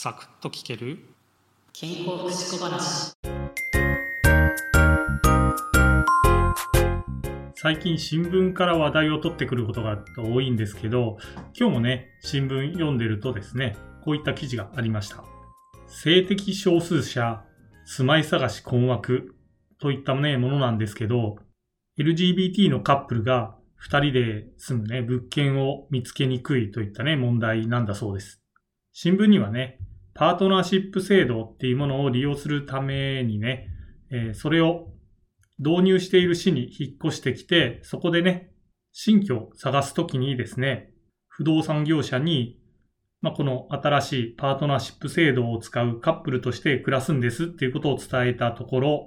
サクッと聞ける？健康福祉小話。最近新聞から話題を取ってくることが多いんですけど今日もね新聞読んでるとですねこういった記事がありました。性的少数者住まい探し困惑といったねものなんですけど LGBT のカップルが二人で住むね物件を見つけにくいといったね問題なんだそうです。新聞にはねパートナーシップ制度っていうものを利用するためにね、えー、それを導入している市に引っ越してきて、そこでね、新居を探すときにですね、不動産業者に、まあ、この新しいパートナーシップ制度を使うカップルとして暮らすんですっていうことを伝えたところ、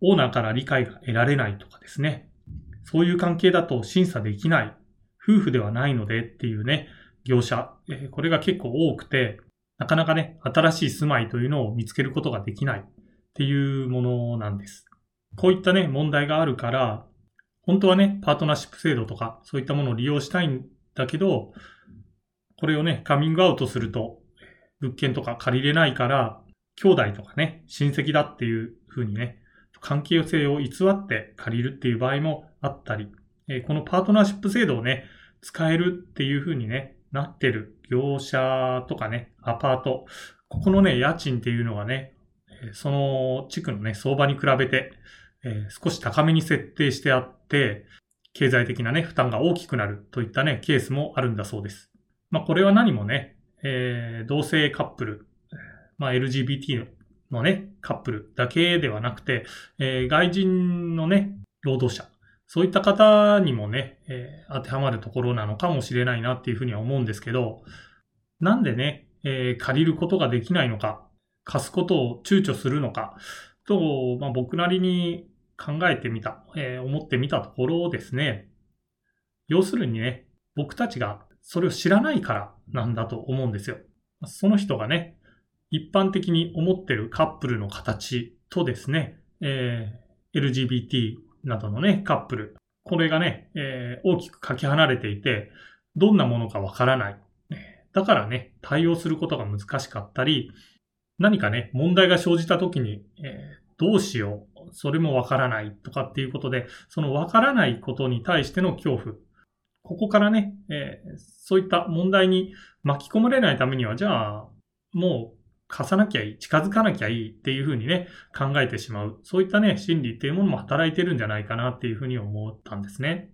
オーナーから理解が得られないとかですね、そういう関係だと審査できない、夫婦ではないのでっていうね、業者、えこれが結構多くて、なかなかね、新しい住まいというのを見つけることができないっていうものなんです。こういったね、問題があるから、本当はね、パートナーシップ制度とか、そういったものを利用したいんだけど、これをね、カミングアウトすると、物件とか借りれないから、兄弟とかね、親戚だっていう風にね、関係性を偽って借りるっていう場合もあったり、このパートナーシップ制度をね、使えるっていう風にね、なってる業者とかね、アパート、ここのね、家賃っていうのがね、その地区のね、相場に比べて、え、少し高めに設定してあって、経済的なね、負担が大きくなるといったね、ケースもあるんだそうです。まあ、これは何もね、えー、同性カップル、まあ、LGBT のね、カップルだけではなくて、えー、外人のね、労働者、そういった方にもね、えー、当てはまるところなのかもしれないなっていうふうには思うんですけど、なんでね、えー、借りることができないのか、貸すことを躊躇するのか、と、まあ、僕なりに考えてみた、えー、思ってみたところですね、要するにね、僕たちがそれを知らないからなんだと思うんですよ。その人がね、一般的に思ってるカップルの形とですね、えー、LGBT などのね、カップル。これがね、えー、大きくかけ離れていて、どんなものかわからない。だからね、対応することが難しかったり、何かね、問題が生じた時に、えー、どうしよう、それもわからないとかっていうことで、そのわからないことに対しての恐怖。ここからね、えー、そういった問題に巻き込まれないためには、じゃあ、もう貸さなきゃいい、近づかなきゃいいっていうふうにね、考えてしまう。そういったね、心理っていうものも働いてるんじゃないかなっていうふうに思ったんですね。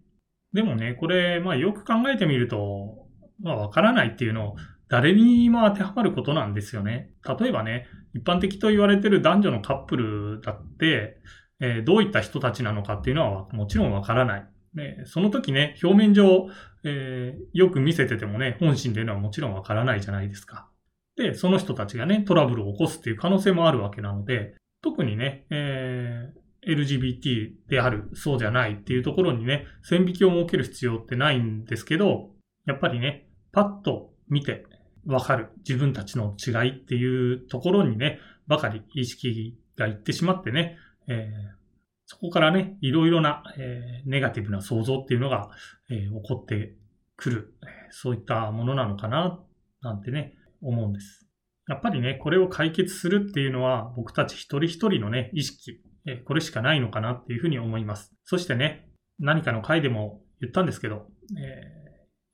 でもね、これ、まあよく考えてみると、まあわからないっていうのを誰にも当てはまることなんですよね。例えばね、一般的と言われてる男女のカップルだって、えー、どういった人たちなのかっていうのはもちろんわからない。でその時ね、表面上、えー、よく見せててもね、本心でいうのはもちろんわからないじゃないですか。で、その人たちがね、トラブルを起こすっていう可能性もあるわけなので、特にね、えー、LGBT である、そうじゃないっていうところにね、線引きを設ける必要ってないんですけど、やっぱりね、パッと見てわかる自分たちの違いっていうところにね、ばかり意識がいってしまってね、えー、そこからね、いろいろな、えー、ネガティブな想像っていうのが、えー、起こってくる、そういったものなのかな、なんてね、思うんです。やっぱりね、これを解決するっていうのは僕たち一人一人のね、意識、これしかないのかなっていうふうに思います。そしてね、何かの回でも言ったんですけど、え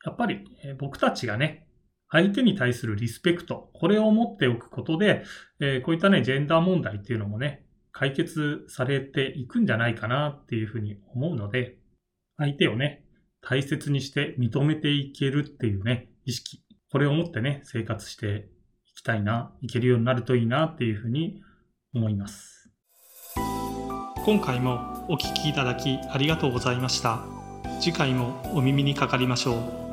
ー、やっぱり、僕たちがね、相手に対するリスペクト、これを持っておくことで、えー、こういったね、ジェンダー問題っていうのもね、解決されていくんじゃないかなっていうふうに思うので、相手をね、大切にして認めていけるっていうね、意識、これを持ってね、生活していきたいな、いけるようになるといいなっていうふうに思います。今回もお聴きいただきありがとうございました。次回もお耳にかかりましょう。